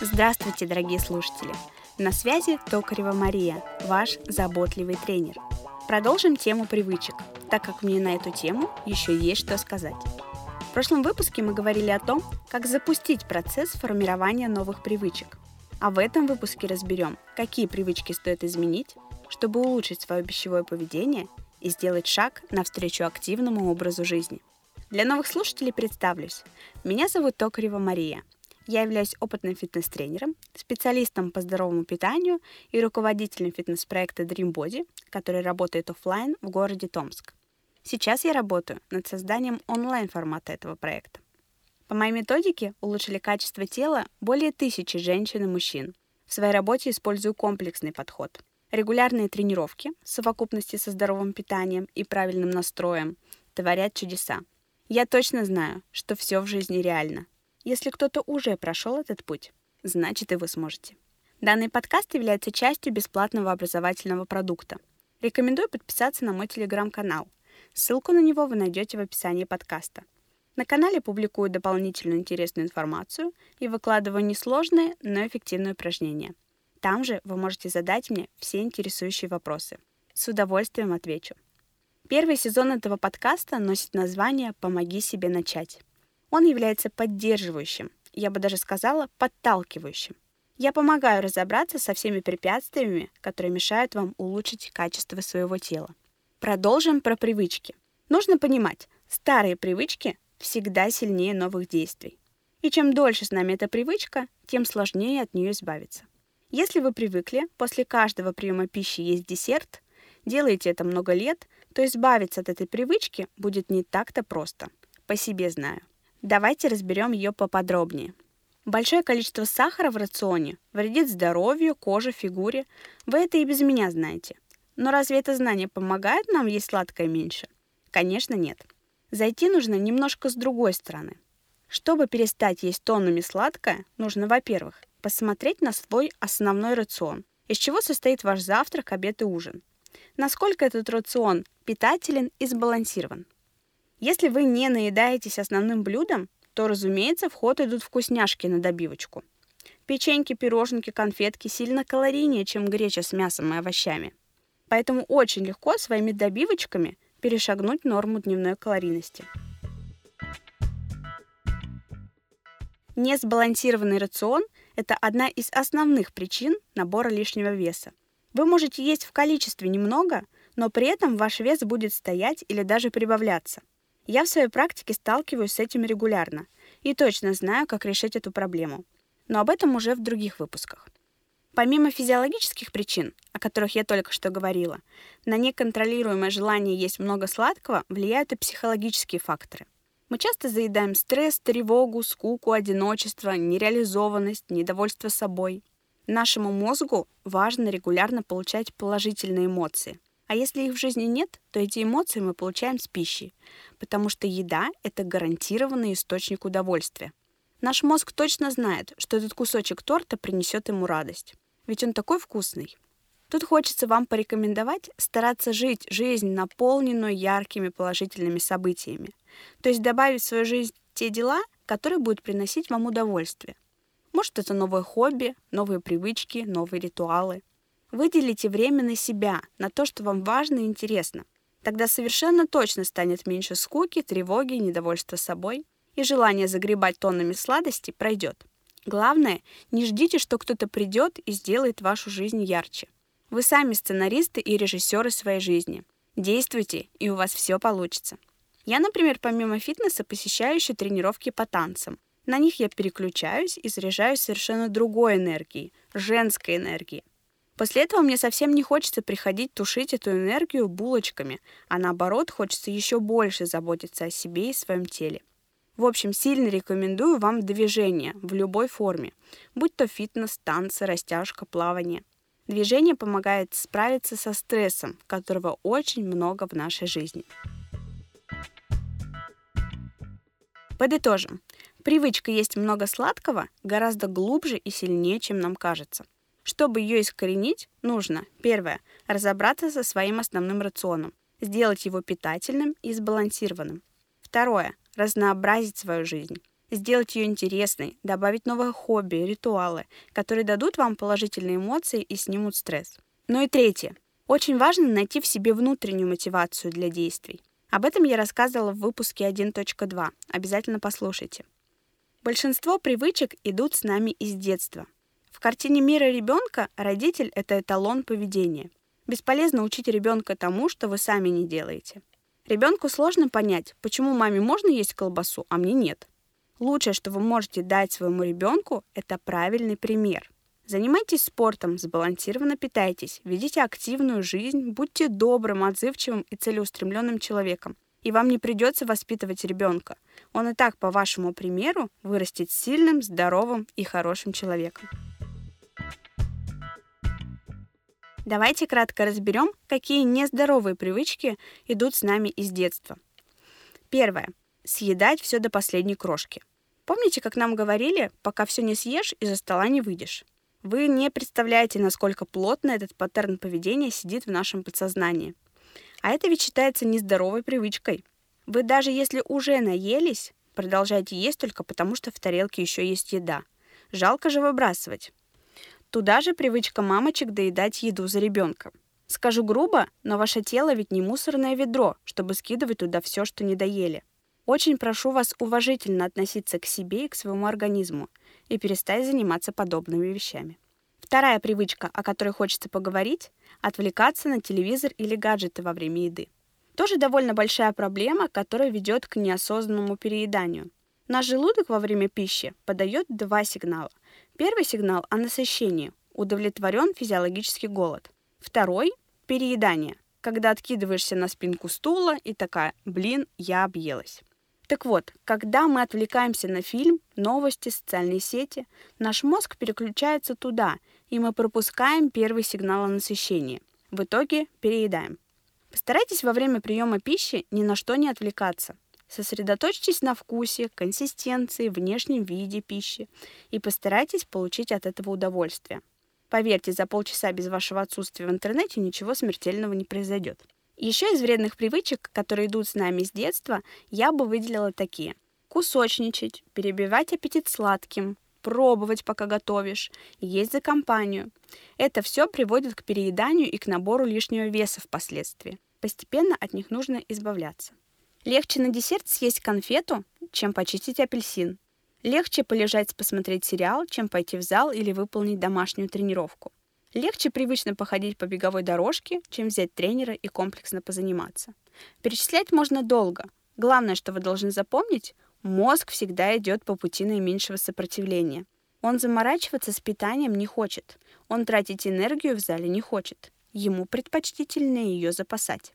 Здравствуйте, дорогие слушатели! На связи Токарева Мария, ваш заботливый тренер. Продолжим тему привычек, так как мне на эту тему еще есть что сказать. В прошлом выпуске мы говорили о том, как запустить процесс формирования новых привычек. А в этом выпуске разберем, какие привычки стоит изменить, чтобы улучшить свое пищевое поведение и сделать шаг навстречу активному образу жизни. Для новых слушателей представлюсь. Меня зовут Токарева Мария – я являюсь опытным фитнес-тренером, специалистом по здоровому питанию и руководителем фитнес-проекта Dream Body, который работает офлайн в городе Томск. Сейчас я работаю над созданием онлайн-формата этого проекта. По моей методике улучшили качество тела более тысячи женщин и мужчин. В своей работе использую комплексный подход. Регулярные тренировки в совокупности со здоровым питанием и правильным настроем творят чудеса. Я точно знаю, что все в жизни реально – если кто-то уже прошел этот путь, значит и вы сможете. Данный подкаст является частью бесплатного образовательного продукта. Рекомендую подписаться на мой телеграм-канал. Ссылку на него вы найдете в описании подкаста. На канале публикую дополнительную интересную информацию и выкладываю несложные, но эффективные упражнения. Там же вы можете задать мне все интересующие вопросы. С удовольствием отвечу. Первый сезон этого подкаста носит название «Помоги себе начать». Он является поддерживающим, я бы даже сказала, подталкивающим. Я помогаю разобраться со всеми препятствиями, которые мешают вам улучшить качество своего тела. Продолжим про привычки. Нужно понимать, старые привычки всегда сильнее новых действий. И чем дольше с нами эта привычка, тем сложнее от нее избавиться. Если вы привыкли после каждого приема пищи есть десерт, делаете это много лет, то избавиться от этой привычки будет не так-то просто. По себе знаю. Давайте разберем ее поподробнее. Большое количество сахара в рационе вредит здоровью, коже, фигуре. Вы это и без меня знаете. Но разве это знание помогает нам есть сладкое меньше? Конечно, нет. Зайти нужно немножко с другой стороны. Чтобы перестать есть тоннами сладкое, нужно, во-первых, посмотреть на свой основной рацион, из чего состоит ваш завтрак, обед и ужин. Насколько этот рацион питателен и сбалансирован. Если вы не наедаетесь основным блюдом, то, разумеется, в ход идут вкусняшки на добивочку. Печеньки, пироженки, конфетки сильно калорийнее, чем греча с мясом и овощами. Поэтому очень легко своими добивочками перешагнуть норму дневной калорийности. Несбалансированный рацион – это одна из основных причин набора лишнего веса. Вы можете есть в количестве немного, но при этом ваш вес будет стоять или даже прибавляться – я в своей практике сталкиваюсь с этим регулярно и точно знаю, как решить эту проблему. Но об этом уже в других выпусках. Помимо физиологических причин, о которых я только что говорила, на неконтролируемое желание есть много сладкого влияют и психологические факторы. Мы часто заедаем стресс, тревогу, скуку, одиночество, нереализованность, недовольство собой. Нашему мозгу важно регулярно получать положительные эмоции. А если их в жизни нет, то эти эмоции мы получаем с пищей, потому что еда — это гарантированный источник удовольствия. Наш мозг точно знает, что этот кусочек торта принесет ему радость. Ведь он такой вкусный. Тут хочется вам порекомендовать стараться жить жизнь, наполненную яркими положительными событиями. То есть добавить в свою жизнь те дела, которые будут приносить вам удовольствие. Может, это новое хобби, новые привычки, новые ритуалы — Выделите время на себя, на то, что вам важно и интересно. Тогда совершенно точно станет меньше скуки, тревоги, недовольства собой, и желание загребать тоннами сладостей пройдет. Главное, не ждите, что кто-то придет и сделает вашу жизнь ярче. Вы сами сценаристы и режиссеры своей жизни. Действуйте, и у вас все получится. Я, например, помимо фитнеса посещаю еще тренировки по танцам. На них я переключаюсь и заряжаюсь совершенно другой энергией, женской энергией. После этого мне совсем не хочется приходить тушить эту энергию булочками, а наоборот хочется еще больше заботиться о себе и своем теле. В общем, сильно рекомендую вам движение в любой форме, будь то фитнес, танцы, растяжка, плавание. Движение помогает справиться со стрессом, которого очень много в нашей жизни. Подытожим. Привычка есть много сладкого гораздо глубже и сильнее, чем нам кажется. Чтобы ее искоренить, нужно, первое, разобраться со своим основным рационом, сделать его питательным и сбалансированным. Второе. Разнообразить свою жизнь. Сделать ее интересной, добавить новое хобби, ритуалы, которые дадут вам положительные эмоции и снимут стресс. Ну и третье. Очень важно найти в себе внутреннюю мотивацию для действий. Об этом я рассказывала в выпуске 1.2. Обязательно послушайте. Большинство привычек идут с нами из детства. В картине мира ребенка родитель – это эталон поведения. Бесполезно учить ребенка тому, что вы сами не делаете. Ребенку сложно понять, почему маме можно есть колбасу, а мне нет. Лучшее, что вы можете дать своему ребенку, это правильный пример. Занимайтесь спортом, сбалансированно питайтесь, ведите активную жизнь, будьте добрым, отзывчивым и целеустремленным человеком. И вам не придется воспитывать ребенка. Он и так, по вашему примеру, вырастет сильным, здоровым и хорошим человеком. Давайте кратко разберем, какие нездоровые привычки идут с нами из детства. Первое. Съедать все до последней крошки. Помните, как нам говорили, пока все не съешь, из-за стола не выйдешь? Вы не представляете, насколько плотно этот паттерн поведения сидит в нашем подсознании. А это ведь считается нездоровой привычкой. Вы даже если уже наелись, продолжаете есть только потому, что в тарелке еще есть еда. Жалко же выбрасывать. Туда же привычка мамочек доедать еду за ребенка. Скажу грубо, но ваше тело ведь не мусорное ведро, чтобы скидывать туда все, что не доели. Очень прошу вас уважительно относиться к себе и к своему организму и перестать заниматься подобными вещами. Вторая привычка, о которой хочется поговорить – отвлекаться на телевизор или гаджеты во время еды. Тоже довольно большая проблема, которая ведет к неосознанному перееданию. Наш желудок во время пищи подает два сигнала. Первый сигнал о насыщении – удовлетворен физиологический голод. Второй – переедание, когда откидываешься на спинку стула и такая «блин, я объелась». Так вот, когда мы отвлекаемся на фильм, новости, социальные сети, наш мозг переключается туда, и мы пропускаем первый сигнал о насыщении. В итоге переедаем. Постарайтесь во время приема пищи ни на что не отвлекаться. Сосредоточьтесь на вкусе, консистенции, внешнем виде пищи и постарайтесь получить от этого удовольствие. Поверьте, за полчаса без вашего отсутствия в интернете ничего смертельного не произойдет. Еще из вредных привычек, которые идут с нами с детства, я бы выделила такие. Кусочничать, перебивать аппетит сладким, пробовать, пока готовишь, есть за компанию. Это все приводит к перееданию и к набору лишнего веса впоследствии. Постепенно от них нужно избавляться. Легче на десерт съесть конфету, чем почистить апельсин. Легче полежать посмотреть сериал, чем пойти в зал или выполнить домашнюю тренировку. Легче привычно походить по беговой дорожке, чем взять тренера и комплексно позаниматься. Перечислять можно долго. Главное, что вы должны запомнить, мозг всегда идет по пути наименьшего сопротивления. Он заморачиваться с питанием не хочет. Он тратить энергию в зале не хочет. Ему предпочтительнее ее запасать.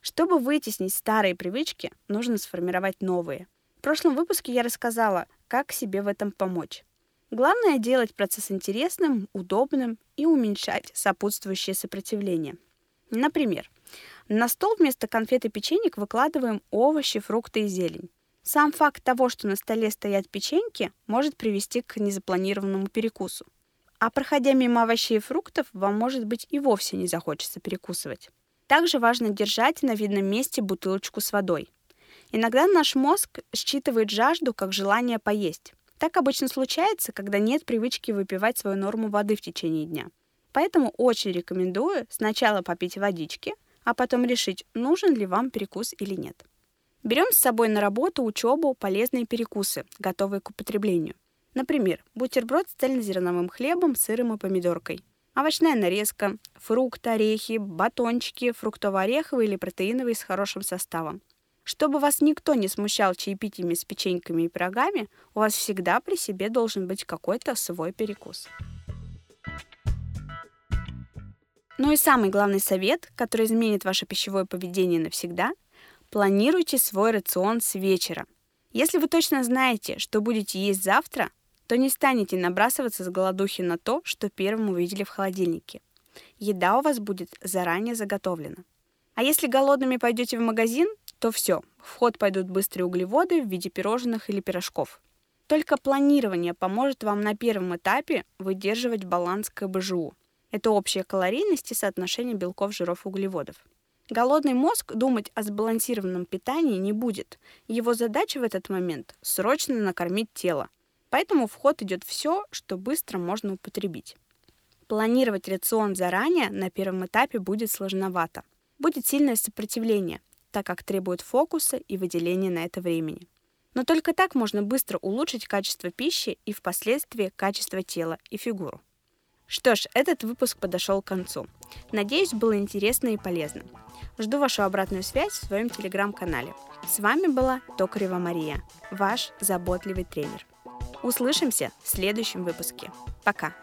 Чтобы вытеснить старые привычки, нужно сформировать новые. В прошлом выпуске я рассказала, как себе в этом помочь. Главное делать процесс интересным, удобным и уменьшать сопутствующее сопротивление. Например, на стол вместо конфет и печенек выкладываем овощи, фрукты и зелень. Сам факт того, что на столе стоят печеньки, может привести к незапланированному перекусу. А проходя мимо овощей и фруктов, вам, может быть, и вовсе не захочется перекусывать. Также важно держать на видном месте бутылочку с водой. Иногда наш мозг считывает жажду как желание поесть. Так обычно случается, когда нет привычки выпивать свою норму воды в течение дня. Поэтому очень рекомендую сначала попить водички, а потом решить, нужен ли вам перекус или нет. Берем с собой на работу, учебу полезные перекусы, готовые к употреблению. Например, бутерброд с цельнозерновым хлебом, сыром и помидоркой. Овощная нарезка, фрукты, орехи, батончики, фруктово-ореховые или протеиновые с хорошим составом. Чтобы вас никто не смущал чаепитиями с печеньками и пирогами, у вас всегда при себе должен быть какой-то свой перекус. Ну и самый главный совет, который изменит ваше пищевое поведение навсегда – планируйте свой рацион с вечера. Если вы точно знаете, что будете есть завтра, то не станете набрасываться с голодухи на то, что первым увидели в холодильнике. Еда у вас будет заранее заготовлена. А если голодными пойдете в магазин, то все, в ход пойдут быстрые углеводы в виде пирожных или пирожков. Только планирование поможет вам на первом этапе выдерживать баланс КБЖУ. Это общая калорийность и соотношение белков, жиров углеводов. Голодный мозг думать о сбалансированном питании не будет. Его задача в этот момент – срочно накормить тело. Поэтому в ход идет все, что быстро можно употребить. Планировать рацион заранее на первом этапе будет сложновато. Будет сильное сопротивление, так как требует фокуса и выделения на это времени. Но только так можно быстро улучшить качество пищи и впоследствии качество тела и фигуру. Что ж, этот выпуск подошел к концу. Надеюсь, было интересно и полезно. Жду вашу обратную связь в своем телеграм-канале. С вами была Токарева Мария, ваш заботливый тренер. Услышимся в следующем выпуске. Пока!